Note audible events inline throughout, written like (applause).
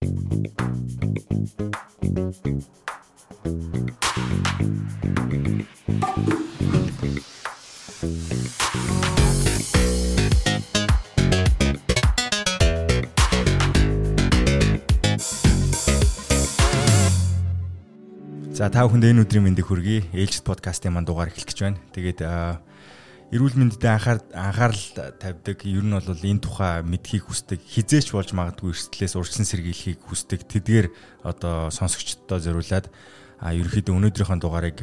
За та бүхэнд энэ өдрийн мэндийг хүргэе. Ээлжид подкастын манд дугаар эхлэх гэж байна. Тэгээд эрүүл мэндэд анхаар анхаарал тавьдаг. Ер нь бол энэ тухай мэдхийг хүсдэг. Хизээч болж магадгүй эрсдлээс урьдчилан сэргийлэхийг хүсдэг. Тэдгээр одоо сонсогчдод зориулаад а ерөөхдөө өнөөдрийнхөө дугаарыг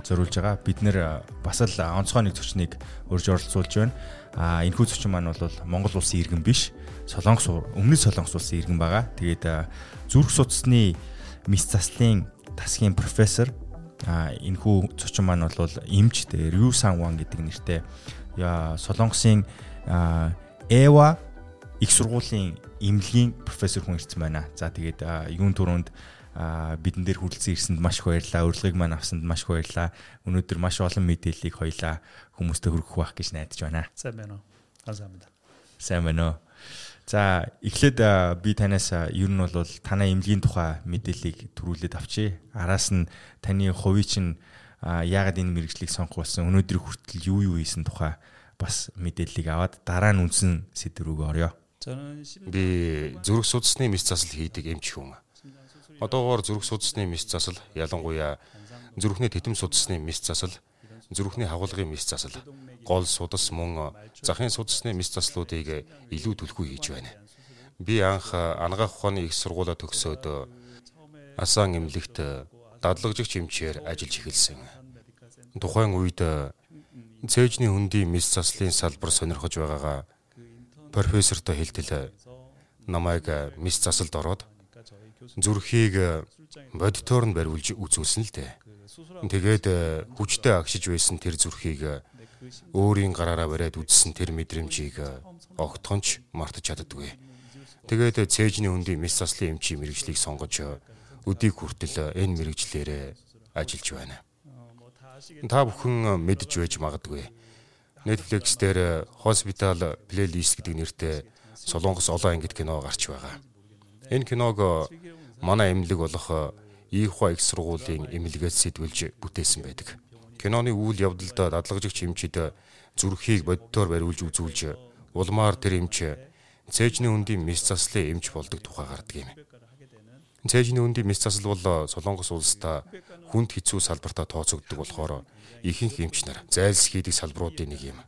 зориулж байгаа. Бид нэр бас л онцгой нэг зочныг урьж оролцуулж байна. А энэхүү зочин маань бол Монгол улсын иргэн биш. Солонгос өмнөд Солонгос улсын иргэн байгаа. Тэгээд зүрх судасны мис заслын тасгийн профессор а энэ хүү зочин маань бол эмч тэгээ Рю Сан Ван гэдэг нэртэй Солонгосын Эва их сургуулийн эмнэлгийн профессор хүн ирсэн байна. За тэгээд юун төрөнд бидэн дээр хүрэлцэн ирсэнд маш их баярлалаа. Урилгыг маань авсанд маш их баярлалаа. Өнөөдөр маш олон мэдээллийг хоёлаа хүмүүстээ хүргэх байх гэж найдаж байна. Сайн байна уу? Сайн байна. Сайн байна уу? За эхлээд би танаас ер нь бол танай эмнэлгийн тухай мэдээллийг төрүүлээд авчи. Араас нь таны хувийн чинь яагаад энэ мэрэгжлийг сонгох болсон өнөөдрийг хүртэл юу юу хийсэн тухай бас мэдээллийг аваад дараа нь үндсэн сэдв рүүгээ орё. Би зүрх судасны мэс засал хийдэг эмч хүн. Одоогоор зүрх судасны мэс засал ялангуяа зүрхний тэтэм судасны мэс засал зүрхний хагуулгын мэс засал гол судас мөн захын судасны мэс заслуудыг илүү түлхүү хийж байна. Би анх анагаах ухааны их сургуулаа төгсөөд асан эмнэлэгт дадлагжигч эмчээр ажиллаж эхэлсэн. Тухайн үед цээжний хөндийн мэс заслын салбар сонирхож байгаагаа профессортой хэлтэл намайг мэс засалд ороод зүрхийг бодитоор нь бариулж үзүүлсэн л дээ. Тэгээд хүчтэй агшиж байсан тэр зүрхийг өөрийн гараараа бариад үзсэн тэр мэдрэмжийг э, огтхонч мартаж чаддаггүй. Тэгээд цээжний өндийн мис заслын эмчийн мэрэгжлийг сонгож э, өдийг хүртэл э, энэ мэрэгжлээр ажиллаж байна. Та бүхэн мэдж байж магадгүй. Netflix дээр Hospital Playlist гэдэг нэртэй Солонгос олон ангид кино гарч байгаа. Энэ киног манай эмнэлэг болох Ихва их сургуулийн эмнэлгээс сэтгүүлж бүтээсэн байдаг. Киноны үйл явдалд дадлагжигч эмчид зүрхийг бодитоор бариулж үзүүлж улмаар тэр эмч цээжний үндийн мис заслын эмч болдог тухай гардаг юм. Цээжний үндийн мис засал бол Солонгос улсдаа хүнд хэцүү салбартаа тооцогддог болохоор ихэнх эмч нар зайлс хийдэг салбаруудын нэг юм.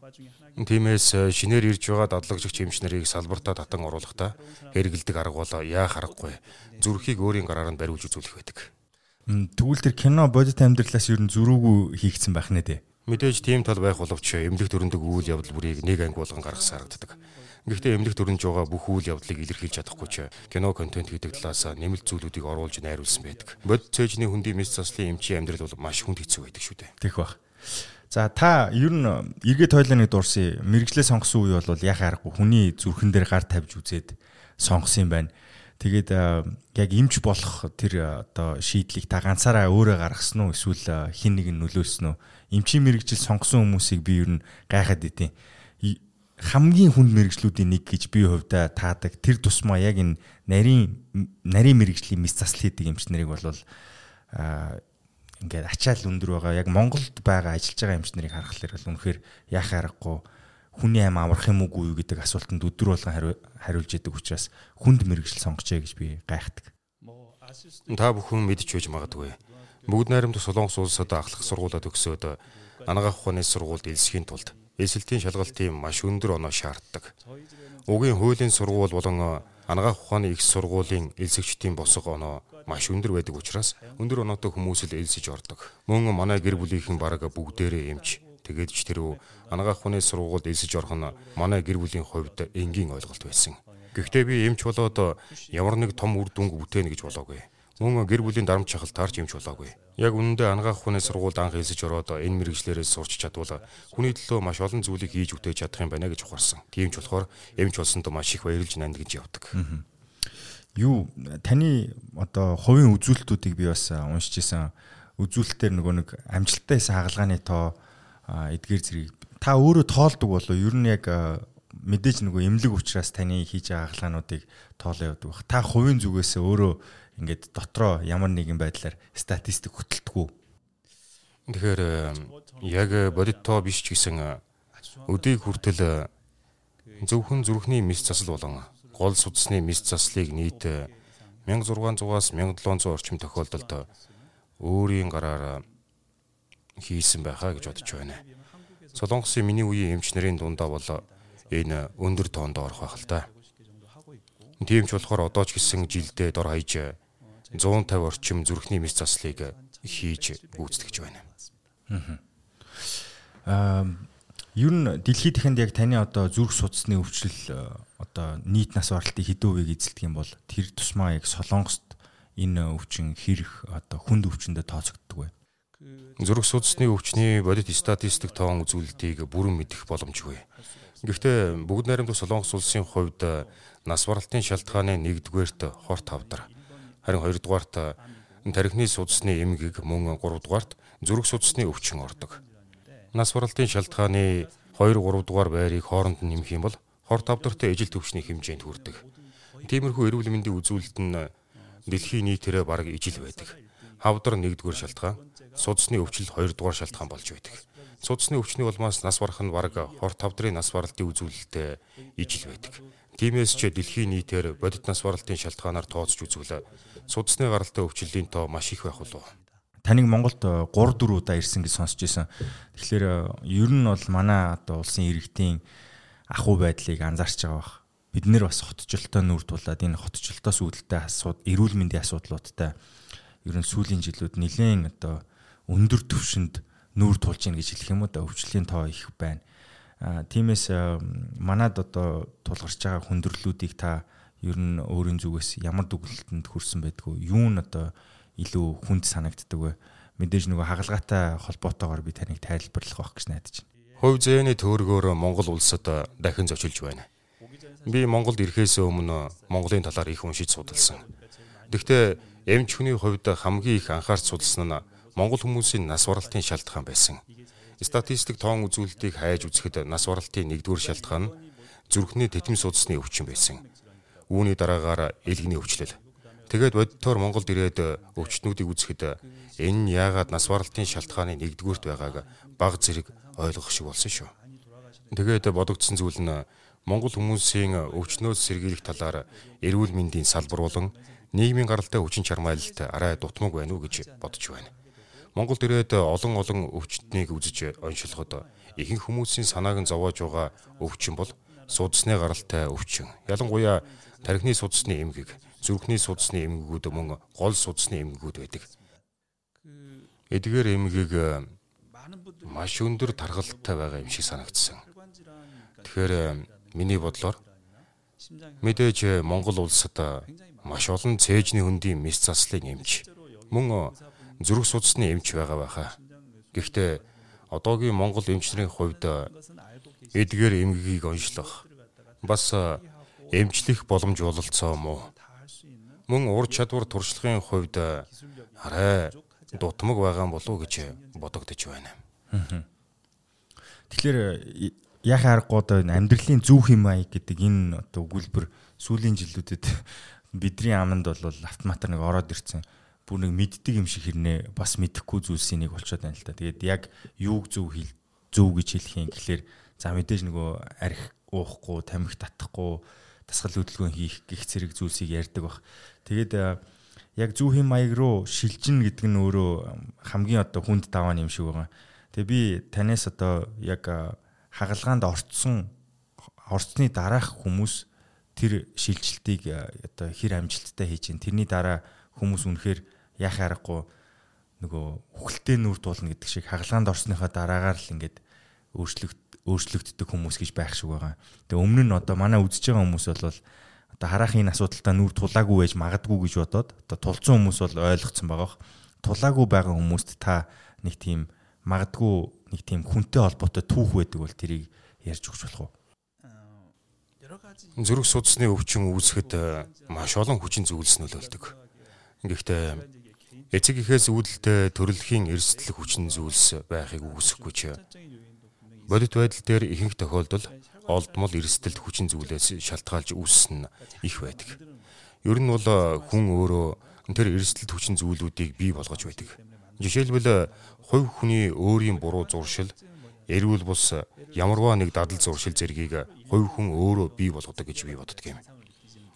Тиймээс шинээр ирж байгаа дадлагжигч эмч нарыг салбартаа татан оруулахдаа хэрэгэлдэг арга бол яа харахгүй зүрхийг өөрийн гараар нь бариулж үзүүлэх байдаг. Тэгвэл тэр кино бодит амьдралаас ер нь зөрүүгүү хийгдсэн байх нэ дээ. Мэдээж тийм тал байх боловч эмнэлэг төрөндөг үйл явдал бүрийг нэг анги болгон гаргасан харагддаг. Гэхдээ эмнэлэг төрөнж байгаа бүх үйл явдлыг илэрхийлж чадахгүй ч кино контент гэдэг талаас нэмэлт зүйлүүдийг оруулж найруулсан байдаг. Бодит цээжний хөндийн мэс заслын эмчийн амьдрал бол маш хүнд хэцүү байдаг шүү дээ. Тэгэх бах. За та ер нь эргээд тойлоныг дурсан мэрэгчлээ сонгосон үе бол яхаа аргагүй хүний зүрхэн дээр гар тавьж үзээд сонгосон юм байна. Тэгээд яг имж болох тэр одоо шийдлийг та ганцаараа өөрөө гаргасан уу эсвэл хин нэг нь нөлөөлсөн үү? Эмчийн мэрэгжил сонгосон хүмүүсийг би ер нь гайхаад идэв. Хамгийн хүнд мэрэгжлүүдийн нэг гэж би хувьдаа таадаг. Тэр тусмаа яг энэ нарийн нарийн мэрэгжлийн мэс засал хийдэг эмч нарыг бол аа ингээд ачаал өндөр байгаа. Яг Монголд байгаа ажиллаж байгаа эмч нарыг харахад бол үнэхээр яхаа аргагүй хүний аим амрах юм уугүй юу гэдэг асуултанд өдөр болгон хариулж яадаг учраас хүнд мэрэгжил сонгочээ гэж би гайхдаг. Та бүхэн байж магадгүй. Бүгд найрамдах Солонгос улсад ахлах сургуулаа төгсөөд анагаах ухааны сургуульд элсхийн тулд эсэлтийн шалгалтын маш өндөр оноо шаарддаг. Угийн хуулийн сургууль болон анагаах ухааны их сургуулийн элсэгчдийн босго оноо маш өндөр байдаг учраас өндөр оноотой хүмүүс л элсэж ордог. Мөн манай гэр бүлийнхэн бараг бүгдээрээ эмч Тэгээд ч тэр анагаах хүний сургуульд элсэж орох нь манай гэр бүлийн хувьд энгийн ойлголт байсан. Гэхдээ би эмч болоод ямар нэг том үр дүнг бүтээнэ гэж болоогүй. Мөн гэр бүлийн дарамт шахалтаарч эмч болоогүй. Яг үнэндээ анагаах хүний сургуульд анх элсэж ороод энэ мэрэгчлэрээс сурч чадвал хүний төлөө маш олон зүйлийг хийж үтээж чадах юм байна гэж ухаарсан. Тийм ч болохоор эмч болсонд маш их баярлж нанд гэж явдаг. Юу таны одоо хувийн үзүүлэлтүүдийг би бас уншиж исэн. Үзүүлэлтээр нөгөө нэг амжилттай хийсэн хагалгааны тоо эдгээр зэрэг та өөрөө тоолдог болоо ер нь яг мэдээж нөгөө эмнэлэг учраас таны хийж байгаа хагалгаануудыг тоолоо явуудаг баг. Та хувийн зүгээс өөрөө ингээд дотроо ямар нэгэн байдлаар статистик хөтэлдэггүй. Тэгэхээр яг бодитто биш ч гэсэн өдийг хүртэл зөвхөн зүрхний мэс засал болон гол судасны мэс заслыг нийт 1600-аас 1700 орчим тохиолдолд өөрийн гараар хийсэн байхаа гэж бодож байна. Солонгосын миний үеийн эмч нарын дундаа бол энэ өндөр тоонд орох байх л да. Тийм ч болохоор одоо ч гэсэн жилдээ дор хаяж 150 орчим зүрхний мэс заслыг хийж гүйцэтгэж байна. Аа ер нь дэлхийд ихэнд яг таны одоо зүрх судасны өвчлөл одоо нийт нас баралтын хэдэн хувийг эзэлдэг юм бол тэр тусмаа яг Солонгост энэ өвчин хэрэг одоо хүнд өвчөндө тооцогддог вэ? Зүрх судасны өвчний бодит статистик тоон үзүүлэлтийг бүрэн мэдэх боломжгүй. Гэхдээ бүгд найрамдах Солонгос улсын хувьд нас баралтын шалтгааны нэгдүгээрт хорт хавдар. Харин хоёрдугаарт тархины судасны эмгэг мөн гуравдугаарт зүрх судасны өвчин ордог. Нас баралтын шалтгааны 2 3 дугаар байрыг хооронд нь нэмэх юм бол хорт хавдартай ижил төвчний хэмжээнд хүрдэг. Тиймэрхүү эрүүл мэндийн үзүүлэлт нь дэлхийн нийтээрээ бараг ижил байдаг. Хавдар нэгдүгээр шалтгаан, судасны өвчлөл хоёрдугаар шалтгаан болж байдаг. Судасны өвчний улмаас нас барах нь бараг хорт хавдрын нас баралтын үзүүлэлттэй ижил байдаг. Тиймээс ч дэлхийн нийтээр бодит нас баралтын шалтгаанаар тооцож үзвэл судасны гаралтай өвчлөлийн тоо маш их байх болов. Таныг Монголд 3 4 удаа ирсэн гэж сонсч байсан. Тэгэхээр ер нь бол манай одоо улсын иргэдийн ахуй байдлыг анзаарч байгаа бах бид нэр бас хотчлолтой нүүр тулаад энэ хотчлолтоос үүдэлтэй асууд эрүүл мэндийн асуудлуудтай ер нь сүүлийн жилүүд нэлээд одоо өндөр түвшинд нүүр тулж ийн гэж хэлэх юм уу да өвчлөлийн тоо их байна. Тиймээс манад одоо тулгарч байгаа хүндрэлүүдийг та ер нь өөрийн зүгээс ямар дүгнэлтэнд хүрсэн байдгүй юу нь одоо илүү хүнд санагддаг вэ? Мэдээж нөгөө хагалгаатай холбоотойгоор би таныг тайлбарлах байх гэж найдаж байна. Хувь зээний төөргөөр Монгол улсад дахин зочилж байна. Би Монголд ирэхээс өмнө Монголын талаар их уншиж судалсан. Гэхдээ эмч хүний хувьд хамгийн их анхаарч судалсан нь Монгол хүмүүсийн нас баралтын шалтгаан байсан. Статистик тоон үзүүлэлтийг хайж үзэхэд нас баралтын нэгдүгээр шалтгаан нь зүрхний тэтм судасны өвчин байсан. Үүний дараагаар элгэний өвчлөл. Тэгээд бодитоор Монголд ирээд өвчтнүүдийг үзэхэд энэ нь яагаад нас баралтын шалтгааны нэгдүгüүрт байгааг баг зэрэг ойлгох шиг болсон шүү. Тэгээд бодогдсон зүйл нь Монгол хүмүүсийн өвчнөөс сэргийлэх талаар эрүүл мэндийн салбар болон нийгмийн гаралтай хүчин чармайлалт арай дутмаг байна уу гэж бодож байна. Монголд ирээд олон олон өвчтнийг үзэж онцлоход ихэнх хүмүүсийн санааг нь зовоож байгаа өвчин бол судасны гаралтай өвчин. Ялангуяа тархины судасны эмгэг, зүрхний судасны эмгэгүүд мөн гол судасны эмгэгүүд байдаг. Эдгээр эмгэг маш өндөр тархалтай байгаа юм шиг санагдсан. Тэгэхээр Миний бодлоор мэдээж Монгол улсад маш олон цээжний хөндийн мэс заслыг эмч мөн зүрх судасны эмч байгаа байхаа. Гэхдээ одоогийн Монгол эмчнэрийн хувьд эдгээр эмгэгийг онцлох бас эмчлэх боломж бололцоо мó. Мөн ур чадвар туршлагын хувьд арай дутмаг байгаа болов уу гэж бодогдож байна. Тэгэхээр яхаа аргагүй одоо амьдралын зөв хэм маяг гэдэг энэ одоо өгүүлбэр сүүлийн жилүүдэд (laughs) бидний аманд бол автоматар нэг ороод ирсэн. Бүр нэг мэддэг юм шиг хэрнээ бас мэдэхгүй зүйлсийн нэг болчиход байна л та. Тэгээд яг юуг зөв хэл зөв гэж хэлэх юм гэхлээр за мэдээж нөгөө арх уухгүй, тамхи татахгүй, дасгал хөдөлгөөн хийх гих зэрэг зүйлсийг ярьдаг бах. Тэгээд яг зөв хэм маяг руу шилжин гэдэг нь өөрөө хамгийн одоо хүнд даваа юм шиг байгаа. Тэгээ би танаас одоо яг хагалгаанд орцсон орцсны дараах хүмүүс тэр шилжилтийг э, одоо хэр амжилттай хийж чинь тэрний дараа хүмүүс үнэхээр яах аргагүй нөгөө хүлтэй нүр туулна гэдэг шиг хагалгаанд орсныхаа дараагаар л ингээд өөрчлөгд өөрчлөгддөг хүмүүс гэж байх шиг байгаа. Тэгээ өмнө нь одоо манай үзэж байгаа хүмүүс бол одоо харахын асуудалтай нүр тулаагүй байж магадгүй гэж бодоод одоо тулцсан хүмүүс бол ойлгоцсон байгаа. Тулаагүй байгаа хүмүүст та нэг тийм магадгүй нэг тийм хүнтэй холбоотой түүх байдаг бол тэрийг ярьж өгч болох уу? Зүрх судасны өвчин үүсгэхэд э, маш олон хүчин зүйлс нөлөөлдөг. Гэхдээ эцэг ихээс үүдэлтэй төрөлхийн эрсдлэх хүчин зүйлс байхыг үгүйсэхгүй ч бодит байдал дээр ихэнх тохиолдолд олдмол эрсдэлт хүчин зүйлээс шалтгаалж үүссэн их байдаг. Ер нь бол хүн өөрөө тэр эрсдэлт хүчин зүйлүүдийг бий болгож байдаг. Жишээлбэл хувь хүний өөрийн буруу зуршил, эрүүл бус ямарваа нэг дадал зуршил зэргийг хувь хүн өөрөө бий болгодог гэж би боддог юм.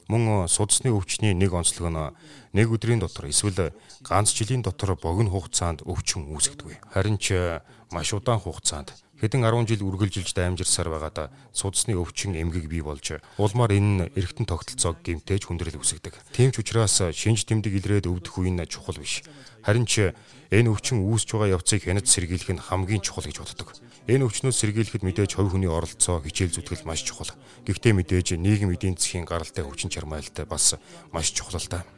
Мөн судасны өвчний нэг онцлог нь нэг өдрийн дотор эсвэл ганц жилийн дотор богино хугацаанд өвчин үүсгдэг. Харин ч маш удаан хугацаанд хэдэн 10 жил үргэлжилж даймжирсаар байгаадаа судасны өвчин эмгэг бий болж улмаар энэ нь эргэтэн тогтолцоог гэмтээж хүндрэл үүсгдэг. Тийм ч учраас шинж тэмдэг илрээд өвдөх үе нь чухал биш. Харин ч энэ өвчин үүсч байгаа явцыг хянаж сэргийлэх нь хамгийн чухал гэж боддог. Энэ өвчнөөс сэргийлэхэд мэдээж хувь хүний оролцоо, хичээл зүтгэл маш чухал. Гэхдээ мэдээж нийгэм эдийн засгийн гаралтай хүчин чармайлт бас маш чухал л та.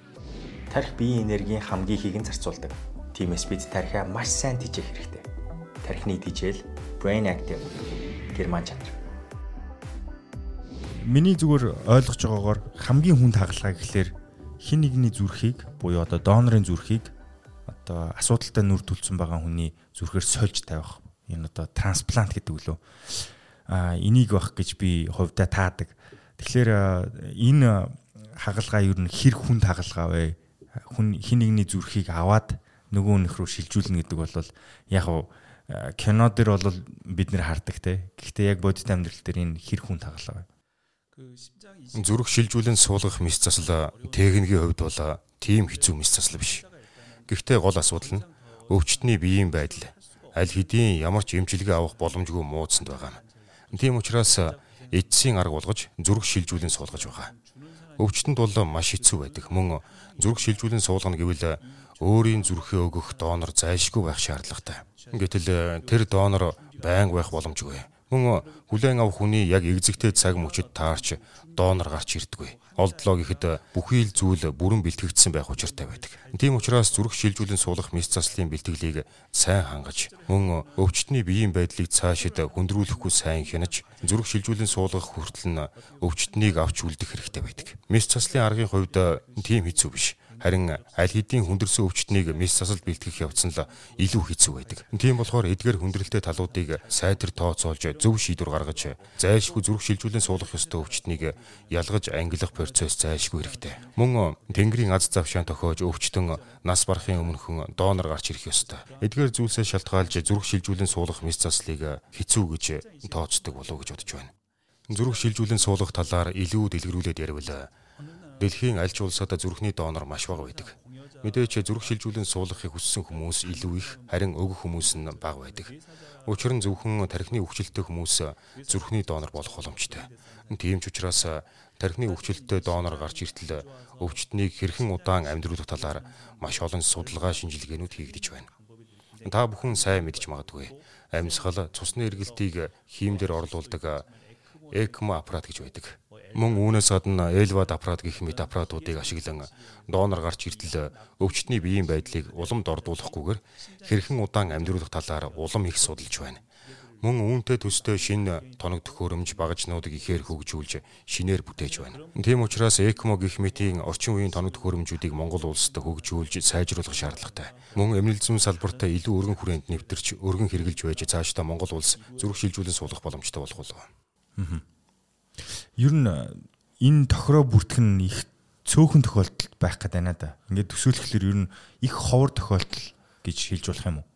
Тарих биеийн энергийн хамгийн ихийг нь зарцуулдаг. Тиймээс бид тарихаа маш сайн тижээх хэрэгтэй. Тарихны тижэл Brain Active герман чанар. Миний зүгээр ойлгож байгаагаар хамгийн хүнд хагалгаа гэхэлэр хин нэгний зүрхийг буюу одоо донорын зүрхийг одоо асуудалтай нүр төлсөн байгаа хүний зүрхээр сольж тавих энэ одоо трансплант гэдэг үлээ. А энийг бах гэж би хувьдаа таадаг. Тэгэхээр энэ хагалгаа юу н хэр хүнд хагалгаа вэ? Хүн хин нэгний зүрхийг аваад нөгөө нэг рүү шилжүүлнэ гэдэг бол яг уу кино дэр бол бид нэр хардаг те. Гэхдээ яг бодит амьдрал дээр энэ хэр хүнд хагалгаа вэ? Зүрх шилжүүлэн суулгах мэс засал техникийн хувьд бол тийм хэцүү мэс засал биш. Гэхдээ гол асуудал нь өвчтний биеийн байдал аль хэдийн ямар ч эмчилгээ авах боломжгүй муудсанд байгаа юм. Тийм учраас эцсийн арга болгож зүрх шилжүүлэн суулгаж байгаа. Өвчтөнд бол маш хэцүү байдаг. Мөн зүрх шилжүүлэн суулгана гэвэл өөрийн зүрхээ өгөх донор зайлшгүй байх шаардлагатай. Гэтэл тэр донор байнга байх боломжгүй. Мөн хүлээн авах хүний яг экзэгтэй цаг мөчөд таарч донор гарч ирдэггүй олдлоо гэхэд бүхий л зүйл бүрэн бэлтгэгдсэн байх учиртай байдаг. Тийм учраас зүрх шилжүүлэн суулгах мэс заслын бэлтгэлийг сайн хангаж мөн өвчтний биеийн байдлыг цаашид хөндрүүлэхгүй сайн хянаж зүрх шилжүүлэн суулгах хүртэл нь өвчтнийг авч үлдэх хэрэгтэй байдаг. Мэс заслын аргын хувьд тийм хэцүү биш харин аль хэдийн хүндэрсэн өвчтнийг мис засалд бэлтгэх явц нь л илүү хэцүү байдаг. Тийм болохоор эдгээр хүндрэлтэй талуудыг сайтар тооцоолж зөв шийдвэр гаргаж зайлшгүй зүрх шилжүүлэн суулгах ёстой өвчтнийг ялгаж ангилах процесс зайлшгүй хэрэгтэй. Мөн тэнгэрийн аз завшаан тохиож өвчтөн нас барахын өмнөхөн донор гарч ирэх ёстой. Эдгээр зүйлсээ шалтгаалж зүрх шилжүүлэн суулгах мис заслыг хэцүү гэж тооцдог болов уу гэж бодож байна. Зүрх шилжүүлэн суулгах талаар илүү дэлгэрүүлээд ярил Дэлхийн аль ч улсад зүрхний донор маш бага байдаг. Мэдээч зүрх шилжүүлэн суулгахыг хүссэн хүмүүс илүү их, харин өгөх хүмүүс нь бага байдаг. Учир нь зөвхөн тархины өвчлөлттэй хүмүүс зүрхний донор болох боломжтой. Тийм ч учраас тархины өвчлөлттэй донор гарч иртэл өвчтнийг хэрхэн удаан амьдруулах талаар маш олон судалгаа шинжилгээнүүд хийгдэж байна. Та бүхэн сайн мэдж магадгүй. Амьсгал, цусны эргэлтийг хиймдэр орлуулдаг ECMO аппарат гэж байдаг Мөн үүнээс гадна Элвад аппарат гэх мэт аппаратуудыг ашиглан донор гарч иртэл өвчтний биеийн байдлыг уламд ордуулахгүйгээр хэрхэн удаан амьдруулах талаар улам их судалж байна. Мөн үүнтэй төстэй шинэ тоног төхөөрөмж багажнуудыг ихээр хөгжүүлж шинээр бүтээж байна. Тийм учраас ECMO гэх мэтийн орчин үеийн тоног төхөөрөмжүүдийг Монгол улсад хөгжүүлж сайжруулах шаардлагатай. Мөн эмнэлэг зүүн салбартаа илүү өргөн хүрээнд нэвтэрч өргөн хэрэгжилж байж цаашдаа Монгол улс зүрх шилжүүлэн суулгах боломжтой болох болов. Аа. Ер нь энэ тохироо бүртгэх нь их цөөхөн тохиолдолд байх гэдэг байна да. Ингээд төсөөлөхлөөр ер нь их ховор тохиолдол гэж хэлж болох юм уу?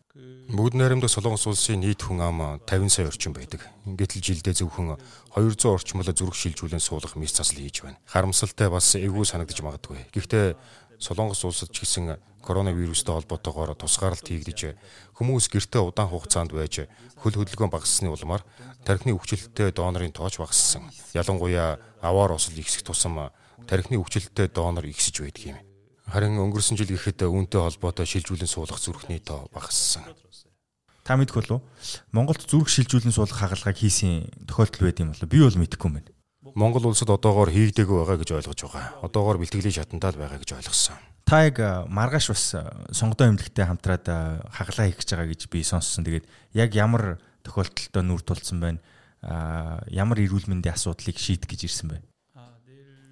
Бүгд найрамдах Солонгос улсын нийт хүн ам 50 сая орчим байдаг. Гэтэл жилдээ зөвхөн 200 орчмол зүрх шилжүүлэн суулгах мис засал хийж байна. Харамсалтай бас эвгүй санагдаж магадгүй. Гэхдээ Солонгос улсад ч гэсэн коронавирустай холбоотойгоор тусгаарлалт хийгдэж хүмүүс гэртээ удаан хугацаанд байж хөл хөдөлгөөн багассаны улмаар тархины өвчлөлттэй донорын тооч багассан. Ялангуяа аваар осол ихсэх тусам тархины өвчлөлттэй донор ихсэж байдаг юм. Харин өнгөрсөн жил гэхэд үүнтэй холбоотой шилжүүлэн суулгах зүрхний тоо багассан. Та мэдэх болов Монголд зүрх шилжүүлэн суулгах хагалгааг хийсэн тохиолдол байд юм болов би бол мэдэхгүй юм байна. Монгол улсад одоогоор хийгдээгүй байгаа гэж ойлгож байгаа. Одоогоор бэлтгэлийн шатантаад байгаа гэж ойлгосон та яг маргааш бас сонгодоо эмнэлэгтэй хамтраад хаглаа хийх гэж байгаа гэж би сонссон. Тэгээд яг ямар тохиолдолтой нүр тулцсан байна? А ямар эрүүл мэндийн асуудлыг шийдэх гэж ирсэн бэ?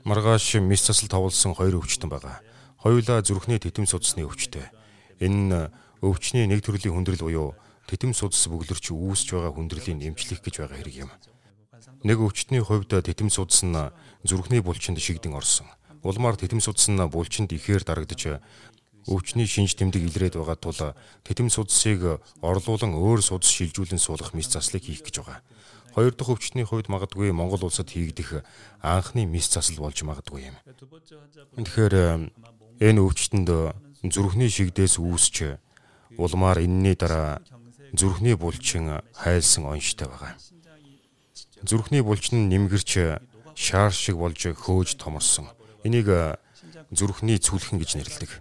Маргааш мис засал товлсон хоёр өвчтөн байгаа. Хоёулаа зүрхний тэтэм судасны өвчтэй. Энэ нь өвчний нэг төрлийн хүндрэл буюу тэтэм судас бөглөрч үүсэж байгаа хүндрэлийн эмчлэх гэж байгаа хэрэг юм. Нэг өвчтний хувьд титэм судас нь зүрхний булчинд шигдэн орсон. Улмаар титэм судас нь булчинд ихээр дарагдж өвчний шинж тэмдэг илрээд байгаа тул титэм судасыг орлуулан өөр судас шилжүүлэн суулгах мис заслыг хийх гэж байгаа. Хоёр дахь өвчтний хувьд магадгүй Монгол улсад хийгдэх анхны мис засал болж магадгүй юм. Тэгэхээр энэ өвчтөнд зүрхний шигдээс үүсч улмаар энэний дараа зүрхний булчин хайлсан онштой байгаа. Зүрхний булчин нэмгэрч шаар шиг болж хөөж томорсон. Энийг зүрхний цүлхэн гэж нэрлэдэг.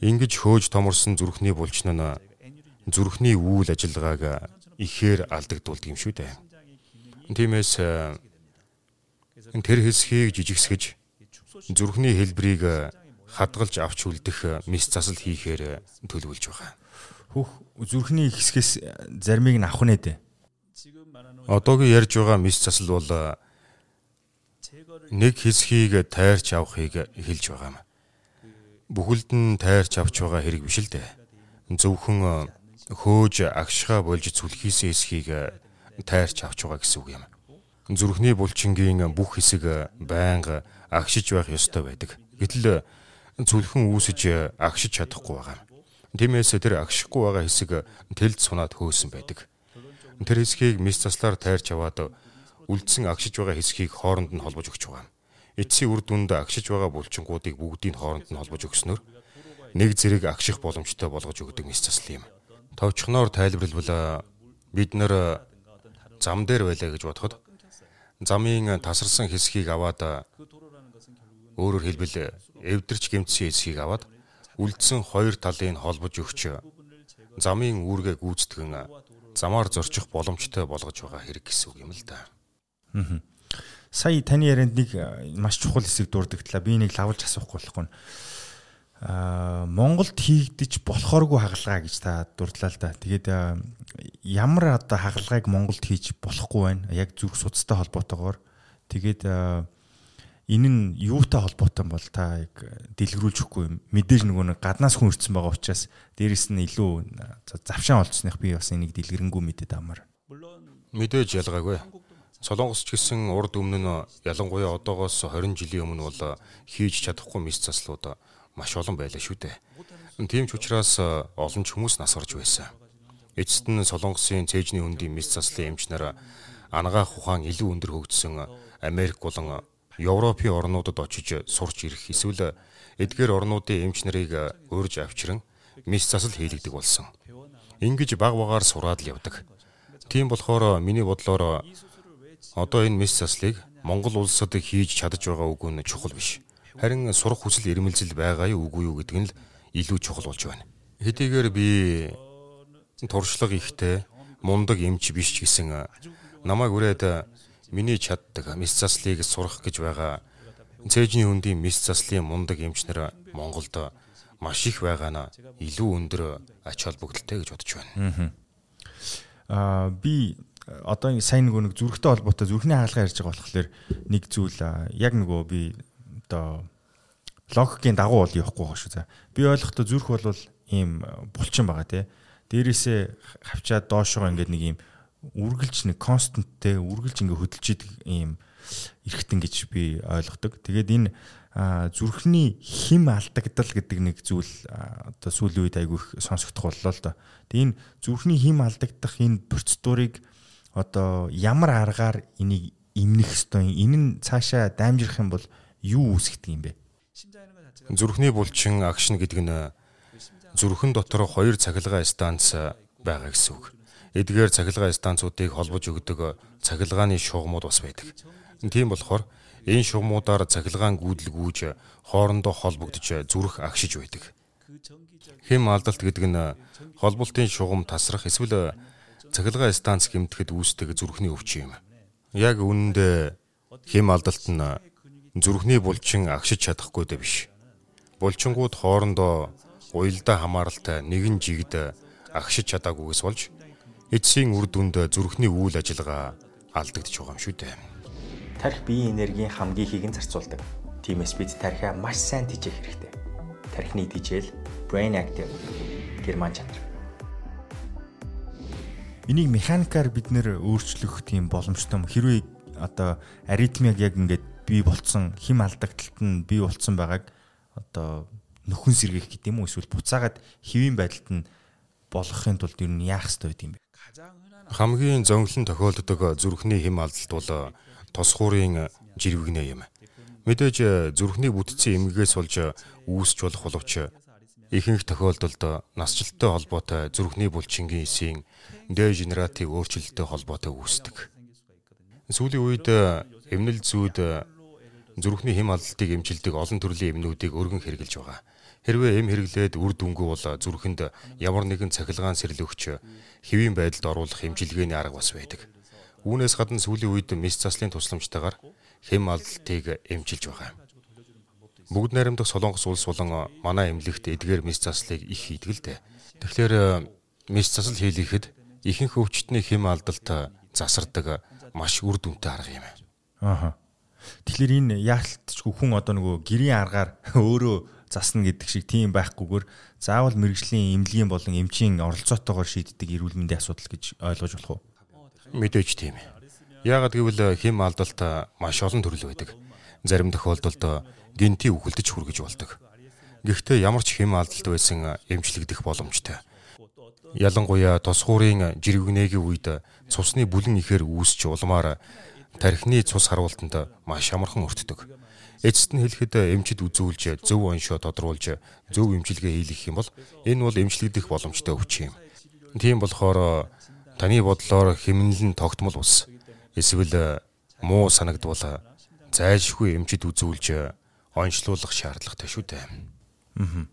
Ингиж хөөж томорсон зүрхний булчин нь зүрхний үйл ажиллагааг ихээр алдагдуулдаг юм шүү дээ. Тиймээс тэр хэсгийг жижигсгэж зүрхний хэлбэрийг хадгалж авч үлдэх мис засал хийхээр төлөвлөж байгаа. Хөх зүрхний хэсгээс заримыг нь авах нэ дээ. Одоогийн ярьж байгаа мис засал бол нэг хэсгийг тайрч авахыг хэлж байгаа юм. Бүхэлд нь тайрч авч байгаа хэрэг биш л дээ. Зөвхөн хөөж агшгаа болж зүлхийсэн хэсгийг тайрч авч байгаа гэсэн үг юм. Зүрхний булчингийн бүх хэсэг байнга агшиж байх ёстой байдаг. Гэтэл зүлхэн үүсэж агшиж чадахгүй байгаа юм. Тиймээс тэр агшихгүй байгаа хэсэг тэлд сунаад хөөсөн байдаг. Тэр хэсгийг мис заслаар тайрч аваад үлдсэн агшиж байгаа хэсгийг хооронд нь холбож өгч байгаа. Эцсийн үр дүнд агшиж байгаа булчингуудыг бүгдийг хооронд нь холбож өгснөөр нэг зэрэг агших боломжтой болгож өгдөг мис засал юм. Товчхоноор тайлбарлавал бид нэр зам дээр байлаа гэж бодоход замын тасарсан хэсгийг аваад өөрөөр хэлбэл эвдэрч гэмтсэн хэсгийг аваад үлдсэн хоёр талыг холбож өгч замын үүргээ гүйцэтгэн замаар зорчих боломжтой болгож байгаа хэрэг гэсэн үг юм л да. Аа. Сая таны ярианд нэг маш чухал хэсэг дурдагдлаа. Би нэг лавлж асуухгүй болохгүй. Аа Монголд хийгдэж болохооргүй хагалгаа гэж та дурдлаа л да. Тэгээд ямар одоо хагалгааг Монголд хийж болохгүй байна? Яг зүрх судастай холбоотойгоор. Тэгээд энэ нь юутай холбоотой бол та яг дэлгэрүүлж өгөхгүй. Мэдээж нөгөө нэг гаднаас хүн ирсэн байгаа учраас дээрэс нь илүү завшаан олцсных би бас энийг дэлгэрэнгүй мэдээд амар. Мэдээж ялгаагүй. Солонгосч гэсэн урд өмнө нь ялангуяа одоогоос 20 жилийн өмнө бол хийж чадахгүй мис заслууд маш олон байлаа шүү дээ. Тийм ч учраас олон ч хүмүүс нас орж байсан. Эцэст нь Солонгосын цээжний хөндийн мис заслын эмч нараа анагаах ухаан илүү өндөр хөгжсөн Америк болон Европын орнуудад очиж сурч ирэх эсвэл эдгээр орнуудын эмч нарыг урьж авчран мис засал хийлэгдэг болсон. Ингиж баг багаар сураад л явдаг. Тийм болохоор миний бодлоор одоо энэ мис заслыг Монгол улсад хийж чадаж байгаа үг нь чухал биш. Харин сурах хүсэл эрмэлзэл байгаа юу үгүй юу гэдэг нь л илүү чухал болж байна. Хэдийгээр би туршлага ихтэй мундаг эмч биш ч гэсэн намайг үрээд миний чаддаг мис заслыг сурах гэж байгаа цээжний хөндийн мис заслын мундаг эмчнэр Монголд маш их байгаа нь илүү өндөр ач холбогдолтой гэж бодож байна. Аа би одоо сайн нөгөө нэг зүрхтэй холбоотой зүрхний хаалгаа ярьж байгаа болохоор нэг зүйл яг нөгөө би одоо логикийн дагуу бол явахгүй байгаа шүү. За би ойлгохдоо зүрх бол ийм булчин байгаа тий. Дээрээсээ хавчаад доошоо ингээд нэг ийм үргэлж нэг константтэй үргэлж ингээ хөдөлж идэг ийм эргэтэн гэж би ойлгодог. Тэгээд энэ зүрхний хим алдагдал гэдэг нэг зүйл одоо сүүлийн үед айгүй их сонсогдох боллоо л доо. Тэгээд энэ зүрхний хим алдагдах энэ процедурыг одоо ямар аргаар энийг имнэх ёстой юм? Энэ нь цаашаа даймжрах юм бол юу үүсгдэг юм бэ? Зүрхний булчин агшин гэдэг нь зүрхэн дотор хоёр цахилгаан станц байгаа гэсэн үг эдгээр цахилгаан станцуудыг холбож өгдөг цахилгааны шугамуд бас байдаг. Тийм болохоор энэ шугамудаар цахилгаан гүйдэлгүүж хоорондоо холбогдож зүрх агшиж байдаг. Хэм алдалт гэдэг нь холболтын шугам тасрах эсвэл цахилгаан станц гэмтэхэд үүсдэг зүрхний өвчин юм. Яг үүндээ хэм алдалт нь зүрхний булчин агшиж чадахгүй дэ биш. Булчингууд хоорондоо уялдаа хамааралтай нэгэн жигд агшиж чадаагүйгээс болж эцсийн үр дүнд зүрхний үйл ажиллагаа алдагдж байгаа юм шүү дээ. Тарих биеийн энергийн хамгийн ихийг нь зарцуулдаг. Тиймээс бид тарихаа маш сайн тэжээх хэрэгтэй. Тарихны тэжээл Brain Active герман чанар. энийг механикаар бид нэр өөрчлөх тийм боломжтой юм. Хэрвээ одоо аритмиаг яг ингээд бий болцсон хим алдагталт нь бий болцсон байгааг одоо нөхөн сэргийх гэдэг юм уу эсвэл буцаагаад хэвийн байдалд нь болгохын тулд ер нь яах ёстой байд юм бэ? Хамгийн зөнгөлн тохиолддог зүрхний хим алдалт бол тос хуурын жирвэгнээ юм. Мэдээж зүрхний бүтцийн эмгэгээс болж үүсч болох боловч ихэнх тохиолдолд насжилттай холбоотой зүрхний булчингийн эсийн деженератив өөрчлөлттэй холбоотой үүсдэг. Сүүлийн үед эмнэл зүүд зүрхний хэм алдалтыг эмчилдэг олон төрлийн эмнүүдийг өргөн хэрэгжилж байгаа. Хэрвээ эм хэрэглээд үр дүнгүй бол зүрхэнд ямар нэгэн цахилгаан сэрлөгч хэвийн байдалд оруулах эмчилгээний арга бас байдаг. Үүнээс гадна сүүлийн үед мис заслын тусламжтайгаар хэм алдалтыг эмчилж байгаа. Бүгд найрамдах Солонгос улс болон манай эмнэлэгт эдгээр мис заслыг их хийдэг л дээ. Тэгэхээр мис засал хийлгэхэд ихэнх өвчтний хэм алдалт засардаг маш үр дүнтэй арга юм. Ааха. Тэгэхээр энэ яалтчгүй хүн одоо нөгөө гэрийн аргаар (laughs) өөрөө засна гэдэг шиг тийм байхгүйгээр заавал мэрэгжлийн эмнэлгийн болон эмчийн оролцоотойгоор шийддэг эрүүл мэндийн асуудал гэж ойлгож болох уу? Мэдээж тийм. Яагаад гэвэл хэм алдалт маш олон төрөл байдаг. Зарим тохиолдолд гинти үхэлдэж хүргэж болдог. Гэхдээ ямар ч хэм алдалт байсан эмчлэгдэх боломжтой. Ялангуяа тос хуурын жиргэнэгийн үед цусны бүлэн ихээр үүсч улмаар тархины цус харуултанд маш амархан өртдөг. Эцэст нь хэлэхэд эмчид үзүүлж зөв оншоо тодруулж зөв эмчилгээ хийх юм бол энэ бол эмчлэгдэх боломжтой өвчин юм. Тийм болохоор таны бодлоор хэмнэлэн тогтмол ус эсвэл муу санагдвал зайлшгүй эмчид үзүүлж онцлуулах шаардлагатай шүү дээ. Аа.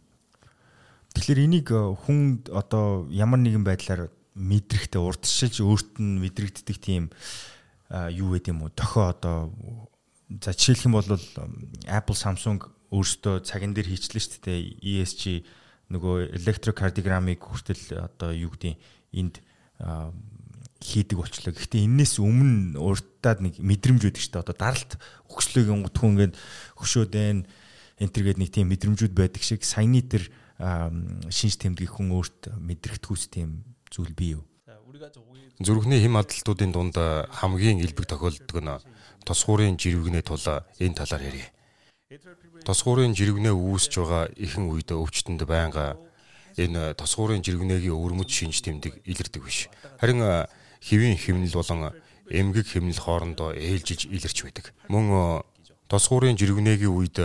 Тэгэхээр энийг хүн одоо ямар нэгэн байдлаар мэдрэхтэй урдчилж өөрт нь мэдрэгддэг тийм юу гэдэг юм уу дохио одоо за жишээлх юм бол Apple Samsung өөрсдөө цагин дээр хийчлээ шүү дээ ESG нөгөө электрокардиограммыг хүртэл одоо юу гэдэг энд хийдэг болчлоо. Гэхдээ энээс өмнө урттаад нэг мэдрэмж өгдөг шүү дээ. Одоо даралт өгчлөгийн гутхуу ингээд хөшөөд байна. Энтергээд нэг тийм мэдрэмжүүд байдаг шиг саяны тэр шинж тэмдгийг хүн өөрт мэдрэгдэхүйс тийм зүйл бий юу? Зүрхний хэм адалтуудын дунд хамгийн илбэг тохиолддог нь тос хуурын жирвэгнээ тул энэ талаар ярив. Тос хуурын жирвэгнээ үүсэж байгаа ихэнх үед өвчтөнд байнга энэ тос хуурын жирвэгнээгийн өвөрмөж шинж тэмдэг илэрдэг биш. Харин хэвийн хэмнэл болон эмгэг хэмнэл хоорондоо ээлжиж илэрч байдаг. Мөн тос хуурын жирвэгнээгийн үед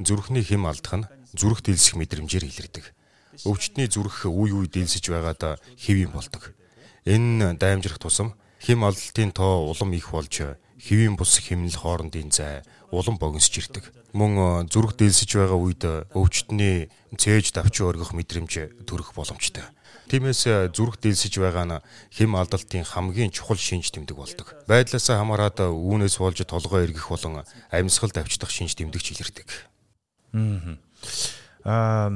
зүрхний хэм алдах нь зүрх дэлсэх мэдрэмжээр илэрдэг. Өвчтний зүрх үе үе дэлсэж байгаад хэвийн болдог. Энэ даймжрах тусам хим ололтын тоо улам их болж хэвийн бус хэмнэл хоорондын зай улам богиносч ирдэг. Мөн зүрх дэлсэж байгаа үед өвчтний цээж давчуу өргөх мэдрэмж төрөх боломжтой. Тиймээс зүрх дэлсэж байгаа нь хим алдалтын хамгийн чухал шинж тэмдэг болдог. Байдлаас хамаарат үүнээс болж толгой эргэх болон амьсгал давчдах шинж тэмдэгч илэрдэг. Аа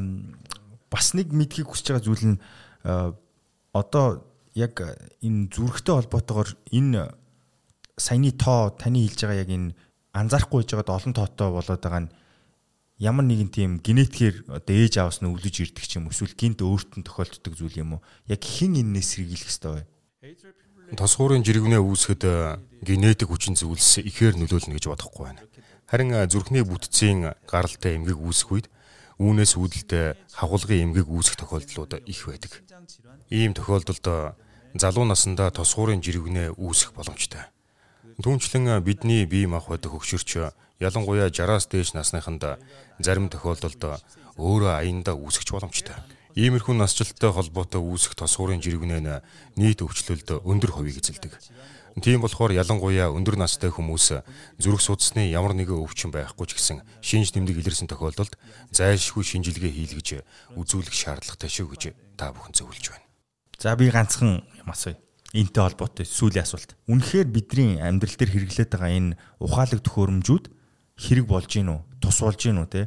бас нэг мэдхийг хүсэж байгаа зүйл нь одоо яг энэ зүрхтэй холбоотойгоор энэ саяны тоо таны хэлж байгаа яг энэ анзаарахгүй байж байгаад олон тоотой болоод байгаа нь ямар нэгэн тийм генетикээр одоо ээж аваас нь өвлөж ирдэг ч юм эсвэл гинт өөрт нь тохиолддог зүйл юм уу? Яг хэн энэс сэргийлэх ёстой вэ? Тос хуурын жиргэнэ үүсгэхэд генетик хүчин зүйлс ихээр нөлөөлнө гэж бодохгүй байна. Харин зүрхний бүтцийн гаралтай эмгэг үүсэх үед үүнээс үүдэлтэй хагуулгын эмгэг үүсэх тохиолдлууд их байдаг. Ийм тохиолдолд залуу насндаа тосгуурын жиргэнэ үүсэх боломжтой. Түүнчлэн бидний бие махбод хөгшөрч ялангуяа 60-аас дээш насныханд зарим тохиолдолд өөрөө аяндаа үүсгэж боломжтой. Иймэрхүү насжилттай холбоотой үүсэх тосгуурын жиргэнэ нь нийт өвчлөлд өндөр хувийг эзэлдэг. Тийм болохоор ялангуяа өндөр настай хүмүүс зүрх судасны ямар нэгэн өвчин байхгүй ч гэсэн шинж тэмдэг илэрсэн тохиолдолд зайлшгүй шинжилгээ хийлгэж үзүүлэх шаардлагатай шүү гэж та бүхэн зөвлөж байна. За би ганцхан юм асууя. Энтэй холбоотой сүүлийн асуулт. Үнэхээр бидний амьдрал дээр хэрэглээд байгаа энэ ухаалаг төхөөрөмжүүд хэрэг болж гин үү? Тус болж гин үү те?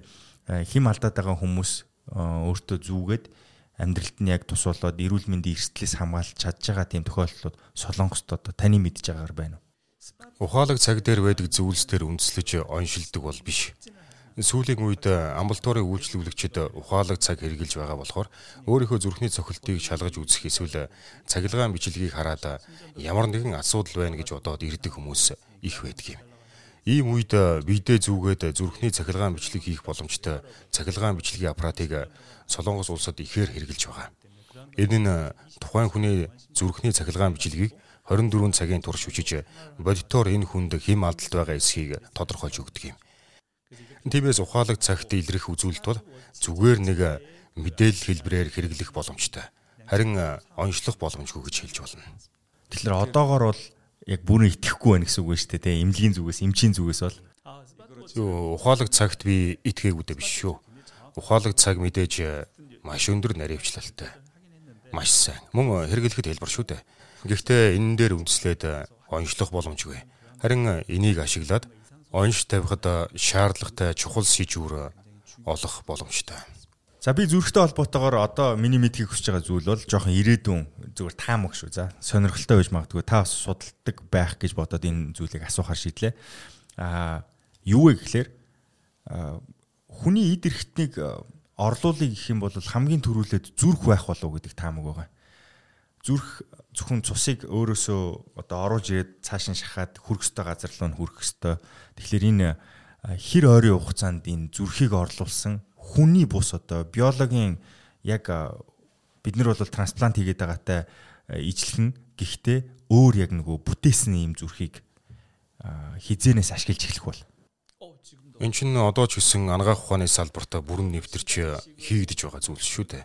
Хим алдаад байгаа хүмүүс өөртөө зүүгээд амьдралд нь яг тус болоод эрүүл мэндийн эрсдлээс хамгаалж чадж байгаа тийм тохиолдлууд Солонгост одоо таны мэдж байгаагаар байна уу? Ухаалаг цаг дээр байдаг зүйлс дээр үндэслэж оншилдог бол биш. Сүүлийн үед амбулаторийн үйлчлүүлэгчид ухаалаг цаг хэрэгжилж байгаа болохоор өөрийнхөө зүрхний цохилтыг шалгаж үзэх эсвэл цахилгаан бичлэгийг хараад ямар нэгэн асуудал байна гэж бодоод ирдэг хүмүүс их байдаг юм. Ийм үед бидээ зүгээд зүрхний цахилгаан бичлэг хийх боломжтой цахилгаан бичлэгийн аппаратыг Солонгос улсад ихээр хэрэгжилж байгаа. Энэ нь тухайн хүний зүрхний цахилгаан бичлэгийг 24 цагийн турш үчиж бодитоор энэ хүнд хэм алдалт байгаа эсхийг тодорхойлж өгдөг юм. Тиймээс ухаалаг цагт илрэх үзүүлэлт бол зүгээр нэг мэдээлэл хэлбэрээр хэрэглэх боломжтой. Харин онцлох боломжгүй гэж хэлж болно. Тэгэхээр одоогоор бол яг бүрэн итгэхгүй байна гэсэн үг шүү дээ. Имлэгийн зүгээс, эмчийн зүгээс бол Юу ухаалаг цагт би итгээгүй биш шүү. Ухаалаг цаг мэдээж маш өндөр наривчлалтай. Маш сайн. Мөн хэрэглэхэд хэлбэр шүү дээ. Гэхдээ энэ дээр үндэслээд онцлох боломжгүй. Харин энийг ашиглаад онш тавихад шаардлагатай чухал сэжүүр олох боломжтой. За би зүрхтэй холбоотойгоор одоо миний мэдхийг хүсэж байгаа зүйл бол жоохон ирээдүйн зүгээр таамаг шүү. За сонирхолтой байж магадгүй та бас судалдаг байх гэж бодоод энэ зүйлийг асуухаар шийдлээ. Аа юу вэ гэхээр хүний эд эрхтнийг орлуулыг гэх юм бол хамгийн түрүүлээд зүрх байх болов гэдэг таамаг байгаа. Зүрх зөвхөн цусыг өөрөөсөө одоо оруулж ирээд цааш нь шахаад хүрэх ёстой газар руу нь хүрэх ёстой. Тэгэхээр энэ хэр ойрын хугацаанд энэ зүрхийг орлуулсан хүний бус одоо биологийн яг бид нар бол трансплант хийгээд байгаатай нь гэхдээ өөр яг нөгөө бүтээсэн юм зүрхийг хизээнээс ашиглаж эхлэх бол Эн чинь одоо ч гэсэн ангаах ухааны салбартаа бүрэн нэвтэрч хийгдэж байгаа зүйл шүү дээ.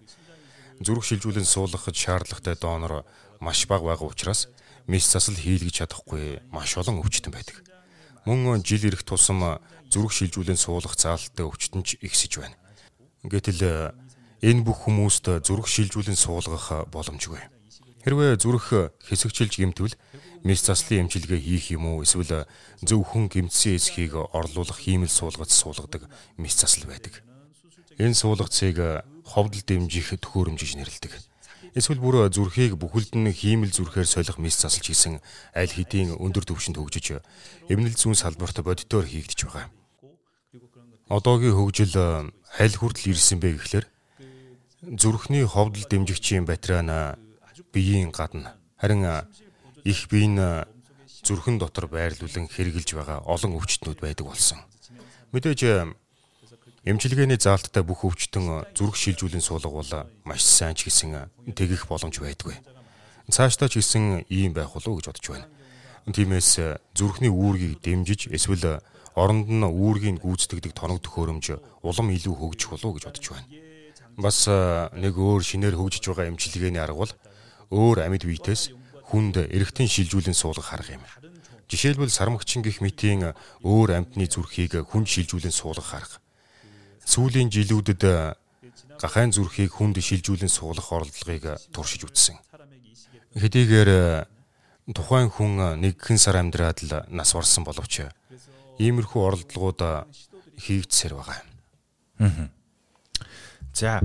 Зүрх шилжүүлэн суулгахад шаардлагатай донор маш бага байгаа учраас мис засал хийлгэж чадахгүй маш олон өвчтөн байдаг. Мөн жил ирэх тусам зүрх шилжүүлэн суулгах заалттай өвчтөн ч ихсэж байна. Гэтэл энэ бүх хүмүүст зүрх шилжүүлэн суулгах боломжгүй. Хэрвээ зүрх хэсэгчилж гэмтвэл мис заслын эмчилгээ хийх юм уу эсвэл зөвхөн гэмтсэн эсхийг орлуулах хиймэл суулгац суулгадаг мис засал байдаг. Энэ суулгацыг ховдол дэмжих төхөөрөмж гэж нэрлэдэг. Эсвэл бүр зүрхийг бүхэлд нь хиймэл зүрхээр солих мис засалж хийсэн аль хэдийн өндөр түвшинд хөгжиж эмнэл зүүн салбарт бодитоор хийгдэж байгаа. Одоогийн хөгжил аль хүртэл ирсэн бэ гэхлээр зүрхний ховдол дэмжигчийн батарейн биеийн гадна харин их биеийн зүрхэн дотор байрлуулан хэрэгжилж байгаа олон өвчтнүүд байдаг болсон. Мэдээж Эмчилгээний заалттай бүх өвчтөн зүрх шилжүүлэн суулгавал маш сайн ч гэсэн тэгэх боломж байдгүй. Цаашдаа ч гэсэн ийм байх болов уу гэж бодож байна. Тиймээс зүрхний үүргийг дэмжиж эсвэл оронд нь үүргийг гүйцэтгэдэг тоног төхөөрөмж улам илүү хөгжих болов уу гэж бодож байна. Бас нэг өөр шинээр хөгжиж байгаа эмчилгээний арга бол өөр амьд биетээс хүнд эргэтэн шилжүүлэн суулгах арга юм. Жишээлбэл сармагчин гих мэтийн өөр амьтны зүрхийг хүнд шилжүүлэн суулгах арга сүүлийн жилүүдэд э, гахайн зүрхийг хүнд шилжүүлэн суулгах оролдлогыг туршиж үзсэн. Хэдийгээр э, тухайн хүн нэгэн сар амьдраад л нас барсан боловч иймэрхүү оролдлогууд хийгдсээр байгаа. За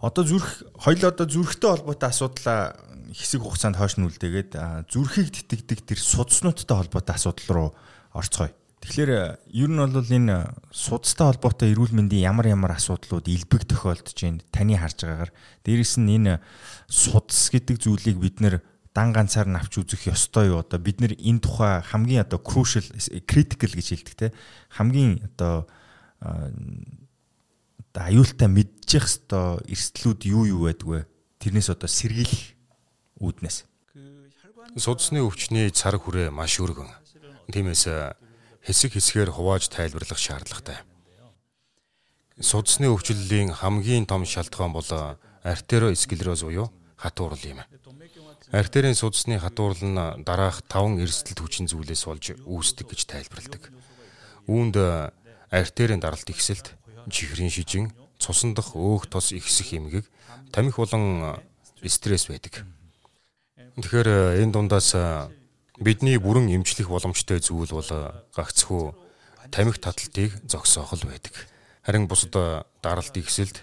одоо зүрх хоёул одоо зүрхтэй холбоотой асуудлаа хэсэг хугацаанд хойш нь үлдээгээд зүрхийг тэтгдэг тэр судснуудтай холбоотой асуудал руу орцгоё. Тэгэхээр э, ер нь бол энэ судастай холбоотой эрүүл мэндийн ямар ямар асуудлууд илбэг тохиолдож байна таны харж байгаагаар. Дээрэс нь энэ судас гэдэг зүйлийг бид нэр дан ганцаар нь авч үзэх ёстой юу? Одоо бид нэр энэ тухай хамгийн одоо crucial critical гэж хэлдэг те. Хамгийн одоо одоо аюултай мэдчих ёстой эрсдлүүд юу юу байдгүй тэрнээс одоо сэргийлэх үүднээс. Судасны өвчний цар хүрээ маш өргөн. Тиймээс хэсэг хэсгээр хувааж тайлбарлах шаардлагатай. Судасны өвчлөлийн хамгийн том шалтгаан бол артериосклероз буюу хатуурал юм. Артерийн судасны хатуурал нь дараах 5 эрсдэл хүчин зүйлээс болж үүсдэг гэж тайлбарладаг. Үүнд артерийн даралт ихсэлт, чихрийн шижин, цусан дах өөх тос ихсэх эмгэг, тамхи болон стресс байдаг. Тэгэхээр энэ дундаас Бидний бүрэн эмчлэх боломжтой зүйл бол гагцхүү тамхи таталтыг зогсоох л байдаг. Харин бусад даралт ихсэлд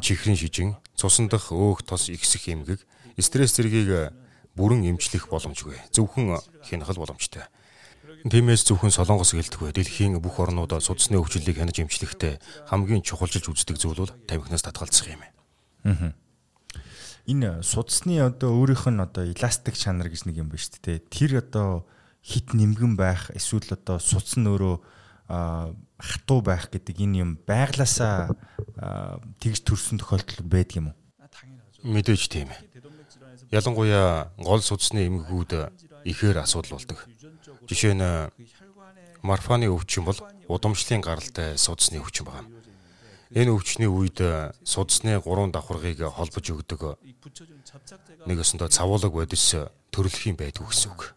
чихрийн шижин, цусан дах өөх тос ихсэх эмгэг, стресс зэргийг бүрэн эмчлэх боломжгүй. Зөвхөн хянах боломжтой. Тиймээс зөвхөн Солонгос гэлтгүй дэлхийн бүх орнуудаа судасны өвчлөлийг хянаж эмчлэхдээ хамгийн чухалжилж үздэг зүйл бол тамхинаас татгалзах юм. Аа. Энэ судасны одоо өөрийнх нь одоо эластик чанар гэж нэг юм ба шүү дээ. Тэр одоо хит нэмгэн байх эсвэл одоо судас нь өөрөө хатуу байх гэдэг энэ юм байглаасаа тэгж төрсэн тохиолдол байдаг юм уу? Мэдээж тийм ээ. Ялангуяа гол судасны эмгэгүүд ихээр асуудал болдог. Жишээ нь марфаны өвчин бол удамшлын гаралтай судасны өвчин байна. Энэ өвчний үед судасны гурван давхаргыг холбож өгдөг нэг өсөндөө цавуулаг бодис төрлөх юм байдгүй гэсэн үг.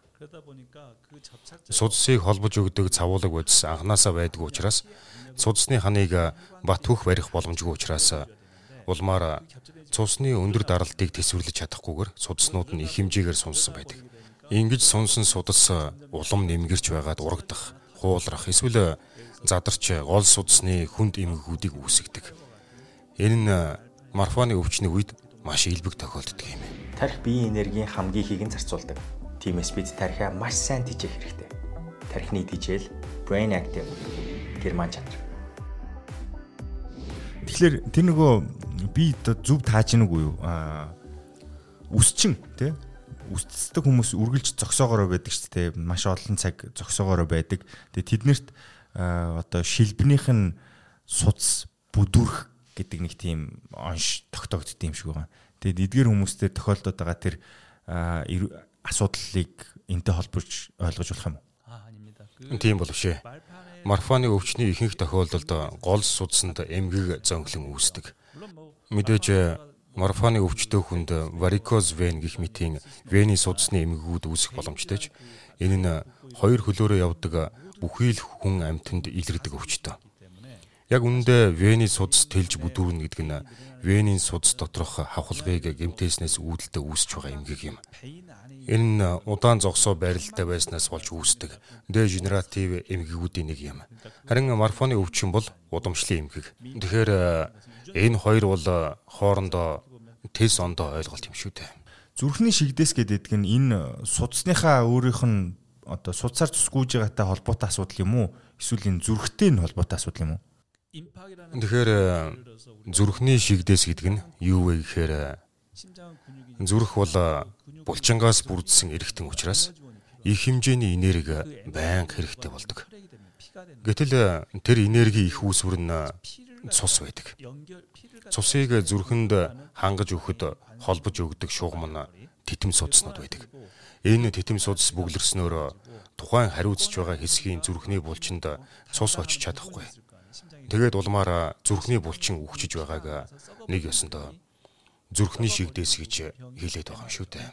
Судасыг холбож өгдөг цавуулаг бодис анханасаа байдгүй учраас судасны ханыг бат хөх барих боломжгүй учраас улмаар цусны өндөр даралтыг төсвөрлөж чадахгүйгээр судаснууд нь их хэмжээгээр сунсан байдаг. Ингэж сунсан судас улам нэмгэрч байгаад урагдах, хуулрах эсвэл задарч гол судасны хүнд эмгэгүүдийг үүсгдэг. Энэ нь марфаны өвчний үед маш илбэг тохиолддог юм. Тарих биеийн энергийн хамгийн ихийг нь зарцуулдаг. Тиймээс бид тарихаа маш сайн тижээх хэрэгтэй. Тарихны тижэл brain active герман чанар. Тэгэхээр тэр нөгөө би зөв тааж гэнэ үгүй юу? Аа үсчин тий үсцдэг хүмүүс үргэлж зогсоогоороо байдаг шүү дээ. Маш олон цаг зогсоогоороо байдаг. Тэгээ тэднэрт одоо шилбнийх нь суц бүдүрх гэдэг нэг тийм онш тогтоогдд юм шиг байгаа. Тэгээд эдгээр хүмүүстэй тохиолдоод байгаа тэр асуудлыг энтэй холбож ойлгож болох юм уу? Тийм болов шээ. Марфаны өвчний ихэнх тохиолдолд гол судсанд эмгэг зөнхлөн үүсдэг. Мэдээж Морфоны өвчтөе хүнд varicose vein гэх мэтийн вений судасны эмгэгүүд үүсэх боломжтой ч энэ нь хоёр хөлөөрөө явдаг бүхий л хүн амьтанд илэрдэг өвчтөе. Яг үүндээ вений судас тэлж бүдүүрнэ гэдэг нь венийн судас доторх хавхалгыг гэмтээснээс үүдэлтэй үүсэж байгаа эмгэг юм. Энэ нь удаан зогсоо байралтай байснаас болж үүсдэг деженератив эмгэгүүдийн нэг юм. Харин морфоны өвчин бол удамшлын эмгэг. Тэгэхээр энэ хоёр бол хоорондоо тез ондоо ойлголт юм шүү дээ. Зүрхний шигдээс гэдэг нь энэ судасныхаа өөрийнх нь одоо судсаар тусгүйж байгаатай холбоотой асуудал юм уу? Эсвэл энэ зүрхтэй нь холбоотой асуудал юм уу? Тэгэхээр зүрхний шигдээс гэдэг нь юу вэ гэхээр зүрх бол булчингаас бүрдсэн эргэтэн учраас их хэмжээний энерги байнга хэрэгтэй болдог. Гэтэл тэр энерги их үүсвэр нь цус байдаг. Цусыг зүрхэнд хангаж өгөхөд холбож өгдөг шугам нь титэм судснууд байдаг. Энэ титэм судас бүглэрснөөр тухайн хариуцж байгаа хэсгийн зүрхний булчинд цус очиж чадахгүй. Тэгээд улмаар зүрхний булчин үхчихэж байгааг нэг ёсондоо зүрхний шигдээс гэж хэлээд байгаа юм шүү дээ.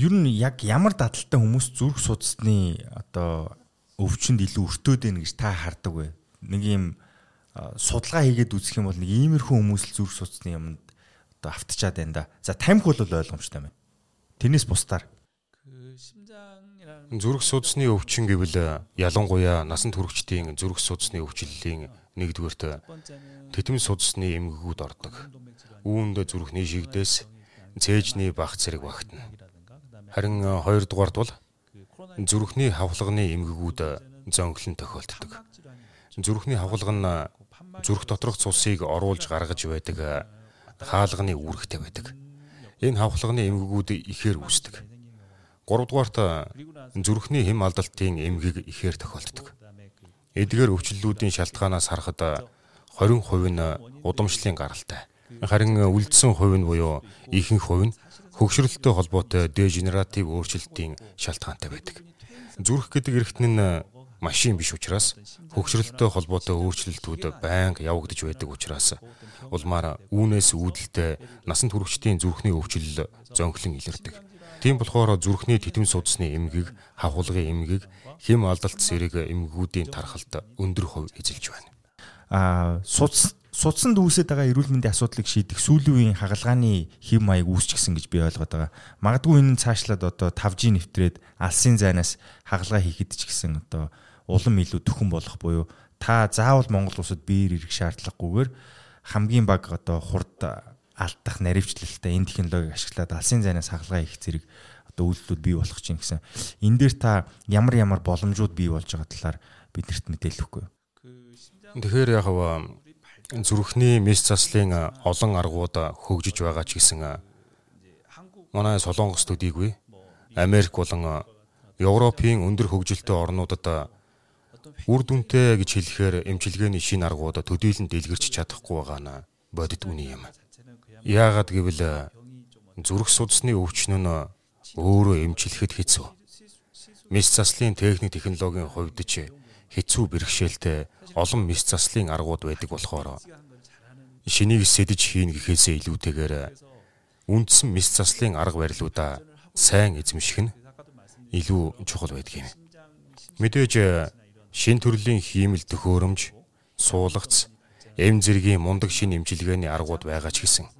Ер нь яг ямар дадалтай хүмүүс зүрх судасны одоо өвчнөд илүү өртөөд байна гэж та хардаг вэ? Нэг юм судалгаа хийгээд үзэх юм бол нэг иймэрхүү хүмүүс л зүрх судасны юмд одоо автчаад байна да. За тамхи бол ойлгомжтой байна. Тэрнээс бусдаар зүрх судасны өвчин гэвэл ялангуяа насан туршидтын зүрх судасны өвчлөлийн нэгдүгээрт тэтмэн судасны эмгэгүүд ордог. Үүнд зүрхний шигдээс цээжний бах зэрэг багтана. Харин хоёрдугаарт бол зүрхний хавхлагны эмгэгүүд зөнхлөн тохиолддог. Зүрхний хавхлага нь зүрх доторх цусыг оруулж гаргаж байдаг хаалганы үүрэгтэй байдаг. Энэ хавхлагны эмгэгүүд ихээр үүсдэг. Гуравдугаарт зүрхний хэм алдалтын эмгэг ихээр тохиолддог. Эдгээр өвчлөлүүдийн шалтгаанаас харахад 20% нь удамшлын гаралтай. Харин үлдсэн хувь нь буюу ихэнх хувь нь хөгшрөлттэй холбоотой деженератив өөрчлөлтийн шалтгаантай байдаг. Зүрх гэдэг эргэтэн нь машин биш учраас хөгшрөлттэй холбоотой өөрчлөлтүүд байнга явагдаж байдаг учраас улмаар үүнээс үүдэлтэй насан туршидтын зүрхний өвчлөл зөнхлөн илэрдэг. Тийм болохоор зүрхний титэм судасны эмгийг, хавхуулгын эмгийг, хэм алдалт зэрэг эмгэгүүдийн тархалт өндөр хувь эзэлж байна. Аа судас судсанд үүсэж байгаа эрүүл мэндийн асуудлыг шийдэх сүүлийн үеийн хагалгааны хэм маяг үүсчихсэн гэж би ойлгоод байгаа. Магадгүй энэ цаашлаад одоо 5G нэвтрээд алсын зайнаас хагалгаа хийхэд ч гэсэн одоо улам илүү төхөн болох буюу та заавал Монгол улсад биер ирэх шаардлагагүйгээр хамгийн баг одоо хурд алдах наривчлалтай энэ технологиг ашиглаад алсын зайнаас хагалгаа хийх зэрэг одоо үйлдэлүүд бий болох чинь гэсэн. Энэ дээр та ямар ямар боломжууд бий болж байгаа талаар биднэрт мэдээлэл өгөхгүй? Тэгэхээр яг зүрхний мэс заслын олон аргууд хөгжиж байгаа ч гэсэн манай Солонгос төдийгүй Америк болон Европын өндөр хөгжилтэй орнуудад үр дүнтэй гэж хэлэхээр эмчилгээний шин аргууд төдийлөн дэлгэрч чадахгүй байгаа нь бодит үний юм. Яагаад гэвэл зүрх судасны өвчин нь өөрөө эмчилэхэд хэцүү. Мис заслын техник технологийн хувьд ч хэцүү бэрхшээлтэй олон мис заслын аргууд байдаг болохоор шинийг сэдэж хийн гэхээсээ илүүтэйгээр үндсэн мис заслын арга барилуудаа сайн эзэмших нь илүү чухал байдаг юм. Мэдээж шин төрлийн хиймэл төхөөрөмж, суулгац, эм зэргийн мундаг шин эмчилгээний аргууд байгаа ч гэсэн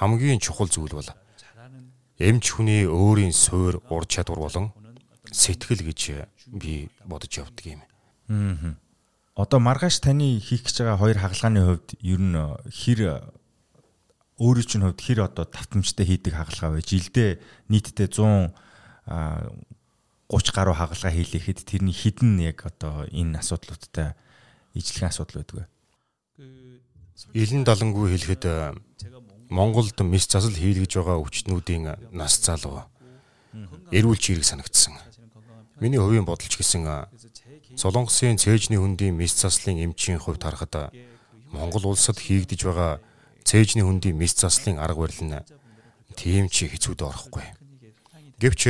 хамгийн чухал зүйл бол эмч хүний өөрийн суур ур чадвар болон сэтгэл гэж би бодож явдаг юм. Аа. Одоо маргааш таны хийх гэж байгаа хоёр хагалгааны хувьд ер нь хэр өөрөө чинь хувьд хэр одоо тавтамжтай хийдэг хагалгаа вэ? Жилдээ нийтдээ 100 30 гаруй хагалгаа хийлэхэд тэрний хідэн яг одоо энэ асуудлуудтай ижлэхэн асуудал байдаг вэ? Илэн далангүй хэлэхэд Монголд мис засал хийлгэж байгаа өвчтнүүдийн нас залуу эрүүл чирэг санагдсан. Миний хувийн бодолч гэсэн Солонгосын цээжний хөндийн мис заслын эмчийн хувьд харахад Монгол улсад хийгдэж байгаа цээжний хөндийн мис заслын арга барил нь тийм ч хэцүүд орохгүй. Гэвч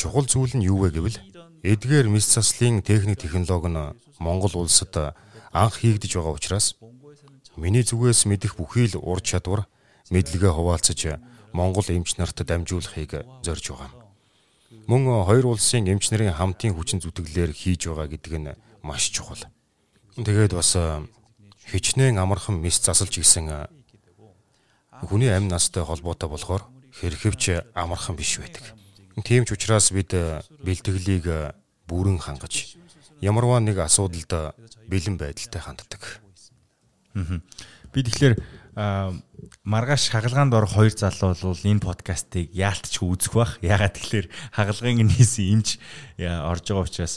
чухал зүйл нь юу вэ гэвэл эдгээр мис заслын техник технологи нь Монгол улсад анх хийгдэж байгаа учраас Миний зүгээс мэдих бүхий л ур чадвар мэдлэгээ хуваалцаж Монгол эмч нарт дамжуулахыг зорж байгаа. Мөн хоёр улсын эмч нарын хамтын хүчин зүтгэлээр хийж байгаа гэдэг нь маш чухал. Тэгээд бас хичнээн амархан мис засалж гисэн хүний амь настай холбоотой болохоор хэрхэвч амархан биш байдаг. Тийм ч учраас бид бэлтгэлийг бүрэн хангаж ямарваа нэг асуудалд бэлэн байдалтай ханддаг. Би тэгэхээр маргааш хагалгаанд орох хоёр залуу бол энэ подкастыг яалтч үзэх бах. Ягаад тэгэхээр хагалгын нийсэн эмч орж байгаа учраас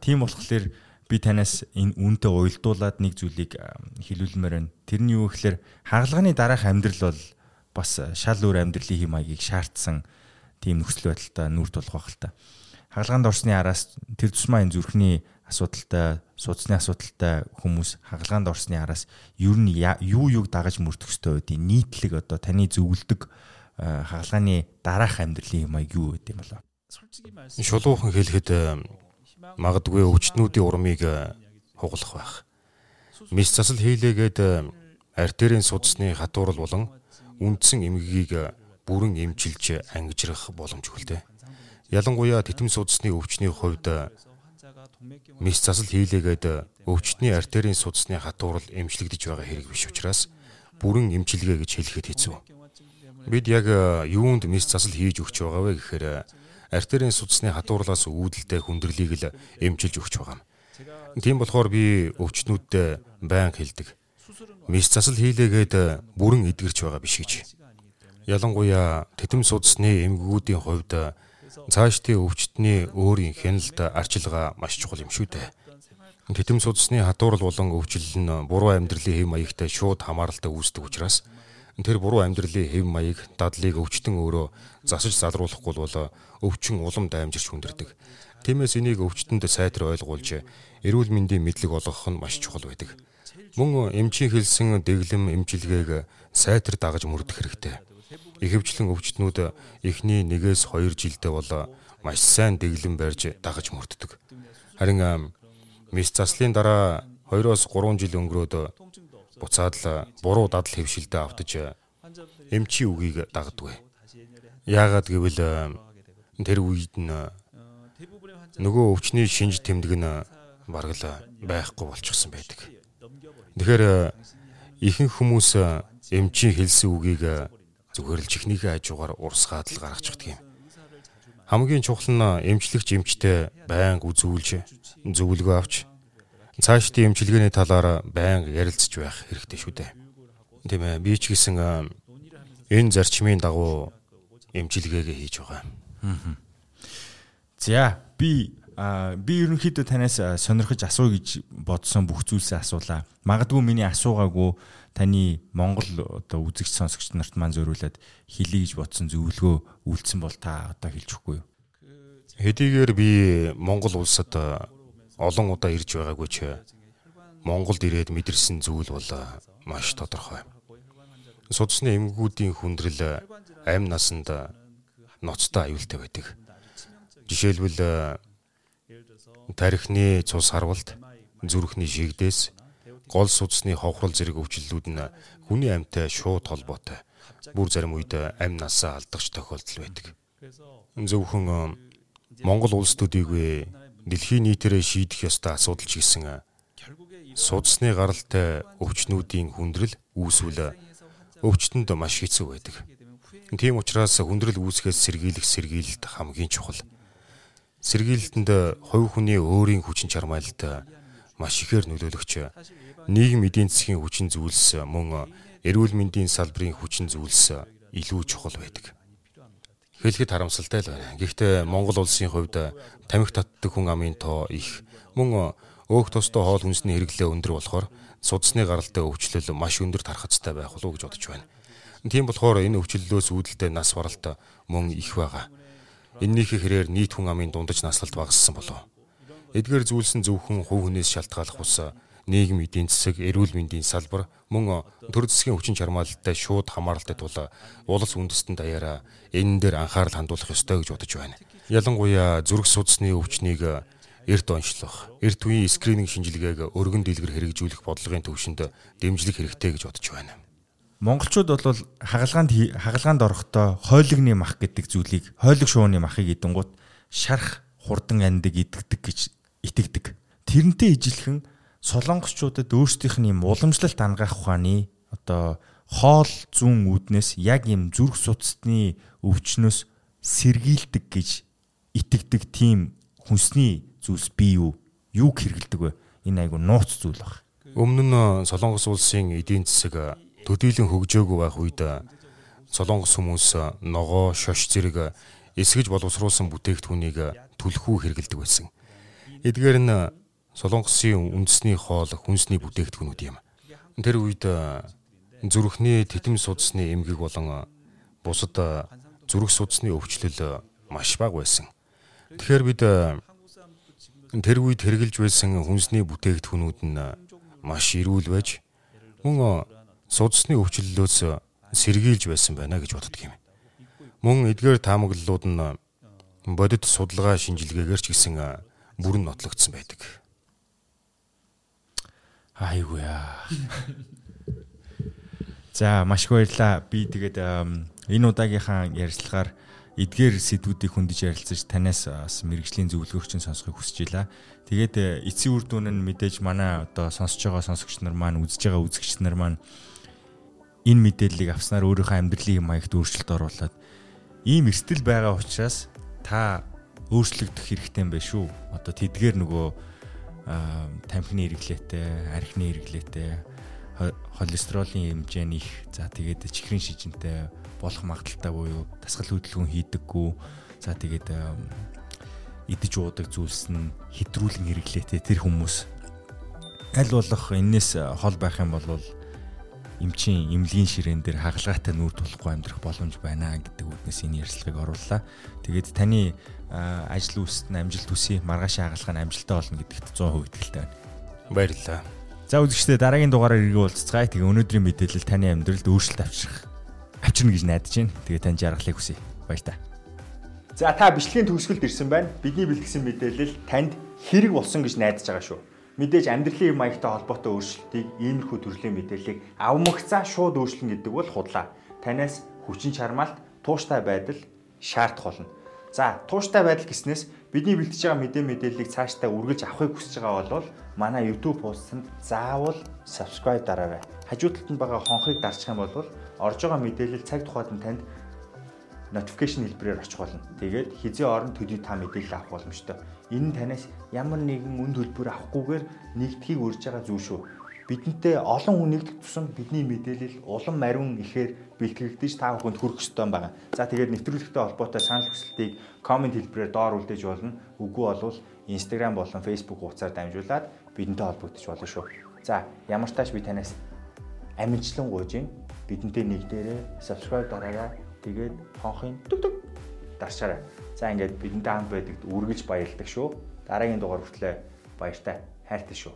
тийм болохоор би танаас энэ үнтэй уйлдуулад нэг зүйлийг хэлүүлмээр байна. Тэрний юу гэхээр хагалгааны дараах амьдрал бол бас шал өөр амьдралын хэм маягийг шаардсан тийм нөхцөл байдалтай нүүр тулах байх л та. Хагалгаанд орсны араас тэр тусмаа энэ зүрхний асуудалтай, судасны асуудалтай хүмүүс хагалгаанд орсны араас ер нь юу юуг дагаж мөрдөх ёстой вэ? Нийтлэг одоо таны зөвлөдөг хагалгааны дараах амьдралын юм аа юу гэдэм болоо. Шулуухан хэлэхэд магадгүй өвчтнүүдийн урмыг хугалах байх. Мис засал хийлээгээд артерийн судасны хатуурал болон үндсэн эмгэгийг бүрэн эмчилж ангижрах боломжгүй л дээ. Ялангуяа титэм судасны өвчний хувьд мис засал хийлээгээд өвчтний артерийн судасны хатуурал эмчлэгдэж байгаа хэрэг биш учраас бүрэн эмчилгээ гэж хэлэхэд хэцүү. Бид яг юунд мис засал хийж өгч байгаа вэ гэхээр артерийн судасны хатуурлаас үүдэлтэй хүндрэлийг л эмчилж өгч байгаа юм. Тийм болохоор би өвчтнүүдэд байн хэлдэг. Мис засал хийлээгээд бүрэн эдгэрч байгаа биш гэж. Ялангуяа тэтэм судасны эмгэгүүдийн хувьд цаашдын өвчтний өөрийн хяналт арчилгаа маш чухал юм шүү дээ. Тэтэм судасны хатуурал болон өвчлөл нь буруу амьдралын хэв маягтай шууд хамааралтай үүсдэг учраас тэр буруу амьдралын хэв маяг дадлыг өвчтөн өөрөө засаж залруулахгүй бол өвчин улам даймжирч хүндэрдэг. Тиймээс энийг өвчтөнд сайтар ойлгуулж эрүүл мэндийн мэдлэг олгох нь маш чухал байдаг. Мөн эмчийн хэлсэн дэглэм эмчилгээг сайтар дагаж мөрдөх хэрэгтэй ихэвчлэн өвчтнүүд эхний 1-ээс 2 жилдээ бол маш сайн дэглэм барьж дагаж мөрддөг. Харин мис заслын дараа 2-оос 3 жил өнгөрөөд буцаад л буруу дадал хэвшилдэ автаж эмчийн үгийг дагдаг. Яагаад гэвэл тэр үед нь нөгөө өвчний шинж тэмдэг нь бараг л байхгүй болчихсон байдаг. Тэгэхээр ихэнх хүмүүс эмчийн хэлсэн үгийг зүгээр л чихнийхээ хажуугаар урсгаад л гаргачихдаг юм. Хамгийн чухал нь эмчлэгч эмчтэй байнга үзүүлж, зөвлөгөө авч цаашдын эмчилгээний талаар байнга ярилцж байх хэрэгтэй шүү дээ. Тийм ээ. Би ч гэсэн энэ зарчмын дагуу эмчилгээгээ хийж байгаа. За би би ерөнхийдөө танаас сонирхож асууя гэж бодсон бүх зүйлсээ асуулаа. Магадгүй миний асуугаагүй таны Монгол одоо үзэгч сонсогч нарт маань зөриүүлээд хэлье гэж бодсон зөвлөгөө үйлдсэн бол та одоо хэлж өгөхгүй юу? Хэдийгээр би Монгол улсад олон удаа ирж байгаагүй ч Монголд ирээд мэдэрсэн зүйл бол маш тодорхой. Судасны эмгэгүүдийн хүндрэл амь насанд ноцтой аюултай байдаг. Жишээлбэл тарихны цус харвалт, зүрхний шигдээс гол судасны ховхрол зэрэг өвчлөлүүд нь хүний амьтай шууд холбоотой. Бүр зарим үед амь насаа алдагч тохиолдол байдаг. Зөвхөн э, Монгол улс төдийгүй дэлхийн нийтээрээ шийдэх ёстой асуудал ч гэсэн судасны гаралтай өвчнүүдийн хүндрэл үүсвэл өвчтөнд маш хэцүү байдаг. Тийм учраас хүндрэл үүсгээс сэргийлэх сэргийлэлт хамгийн чухал. Сэргийлэлтэнд хувь хүний өөрийн хүчин чармайлт маш ихээр нөлөөлөгч нийгэм эдийн засгийн хүчин зүйлс мөн эрүүл мэндийн салбарын хүчин зүйлс илүү чухал байдаг. Хэлэхэд харамсалтай л байна. Гэхдээ Монгол улсын хувьд тамхи татдаг хүн амын тоо их мөн өөх тостой хоол хүнсний хэрэглээ өндөр болохоор судасны гаралтай өвчлөл маш өндөр тархацтай байх болов уу гэж бодож байна. Тийм болохоор энэ өвчлөлөөс үүдэлтэй нас баралт мөн их байгаа. Эннийхээ хэрээр нийт хүн амын дундаж наслалт багассан болов. Эдгээр зүйлс нь зөвхөн хувь хүнээс шалтгааллах ус нийгэм эдийн засаг, эрүүл мэндийн салбар мөн төр засгийн хүчин чармаалттай шууд хамааралтай тул улс үндэстэн даяараа энэ дээр анхаарал хандуулах ёстой гэж бодож байна. Ялангуяа зүрх судасны өвчнийг эрт онцлох, эрт үеийн скрининг шинжилгээг өргөн дэлгэр хэрэгжүүлэх бодлогын төвшөнд дэмжлэг хэрэгтэй гэж бодож байна. Монголчууд бол хагалгаанд хагалгаанд орохдоо хойлогны мах гэдэг зүйлийг хойлог шууны махыг идэнгууд шарах хурдан андаг идэгдэг гэж итгэдэг. Тэрнтэй ижилхэн солонгосчуудад өөрсдийнх нь юм уламжлалт ангаах ухааны одоо хоол зүүн үүднээс яг юм зүрх судасны өвчнөөс сэргийлдэг гэж итгэдэг тийм хүнсний зүйлс бий юу? Юуг хэрэгэлдэг вэ? Энэ айгу нууц зүйл баг. Өмнө нь Солонгос улсын эдийн засаг төдийлөн хөгжөөгүй байх үед Солонгос хүмүүс ногоо, шош зэрэг эсгэж боловсруулсан бүтээгдэхүүнийг түлхүү хэрэгэлдэг байсан. Эдгээр нь Солонгосын үндэсний хоол хүнсний бүтээгдэхүүнүүд юм. Тэр үед зүрхний титэм судасны эмгэг болон бусад зүрх судасны өвчлөл маш бага байсан. Тэгэхээр бид тэр үед хэрэгжилж байсан хүнсний бүтээгдэхүүнүүд нь маш эрүүл байж мөн судасны өвчлөлөөс сэргийлж байсан байна гэж боддог юм. Мөн эдгээр таамаглалууд нь бодит судалгаа шинжилгээгээр ч гэсэн бүрэн нотлогдсон байдаг. Айгууя. За маш их баярлаа. Би тэгээд энэ удаагийнхаа ярилцлагаар эдгээр сэдвүүдийг хөндөж ярилцаж танаас бас мэрэгжлийн зөвлөгөөрчин сонсохыг хүсэж байна. Тэгээд эцсийн үр дүн нь мэдээж манай одоо сонсож байгаа сонсогч нар маань үзэж байгаа үзэгч нар маань энэ мэдээллийг авснаар өөрийнхөө амьдралын маягт өөрчлөлт оруулад ийм эрсдэл байгаа учраас та өөрчлөгдөх хэрэгтэй юм байна шүү. Одоо тэдгээр нөгөө тамхины хэрэглээтэй, архины хэрэглээтэй, холестеролын хэмжээ нь их, за тэгээд чихрийн шижинтэй болох магадaltaй буюу дасгал хөдөлгөөн хийдэггүй, за тэгээд идэж уудаг зүйлс нь хэтрүүлэн хэрэглээтэй тэр хүмүүс. Аль болох энээс хол байх юм бол эмчийн эмнэлгийн ширээн дээр хагалгаатай нүүр тулахгүй амьдрах боломж байна гэдэг үгнээс энэ ярилцлагыг орууллаа. Тэгээд таны ажил үйлсэд нь амжилт хүсье. Маргаашаа хагалгаа нь амжилттай болно гэдэгт 100% итгэлтэй байна. Баярлалаа. За үзэгчдээ дараагийн дугаараар иргэн уулзцгаая. Тэгээ өнөөдрийн мэдээлэл таны амьдралд өөрчлөлт авчрах авчирна гэж найдаж байна. Тэгээ тань жаргалыг хүсье. Баяр та. За та бичлэгийн төгсгөлд ирсэн байна. Бидний бэлтгэсэн мэдээлэл танд хэрэг болсон гэж найдаж байгаа шүү мэдээж амьдралын маягтай холбоотой өөрчлөлтийг иймэрхүү төрлийн мэдээллийг авмагцаа шууд өөрчлөн гэдэг бол худлаа. Танаас хүчин чармаалт, тууштай байдал шаардах болно. За, тууштай байдал гэснээс бидний бэлтэж байгаа мэдээ мэдээллийг цаашдаа үргэлж авахыг хүсэж байгаа бол манай YouTube хуудсанд заавал subscribe дараарай. Хажуу талд нь байгаа хонхыг дарчих юм бол орж байгаа мэдээлэл цаг тухайд нь танд notification хэлбэрээр очих болно. Тэгээд хизээ орон төдий та мэдээлэл авах боломжтой. Энэ нь танаас ямар нэгэн үнд хөлбөр авахгүйгээр нэгдхийг урьж байгаа зүйл шүү. бидэнтэй олон хүн нэгдэх тусам бидний мэдээлэл улам мариун ихээр бэлтгэгдэж та бүхэнд хүрэх ёстой байгаа. За тэгээд нэвтрүүлэгтэй холбоотой санал хүсэлтийг комент хэлбэрээр доор үлдээж болно. Үгүй болвол Instagram болон Facebook хуудасаар дамжуулаад бидэнтэй холбогдож болно шүү. За ямар тач би танаас амжилтлан гуйж юм. Бидэнтэй нэгдээрээ subscribe дараарай. Тэгээд хонхын дүг дүг дарчаарай. За ингээд бидэнтэй хамт байдагт үргэлж баярлагдав шүү. Дараагийн дугаар хүртэл баяртай хайртай шүү.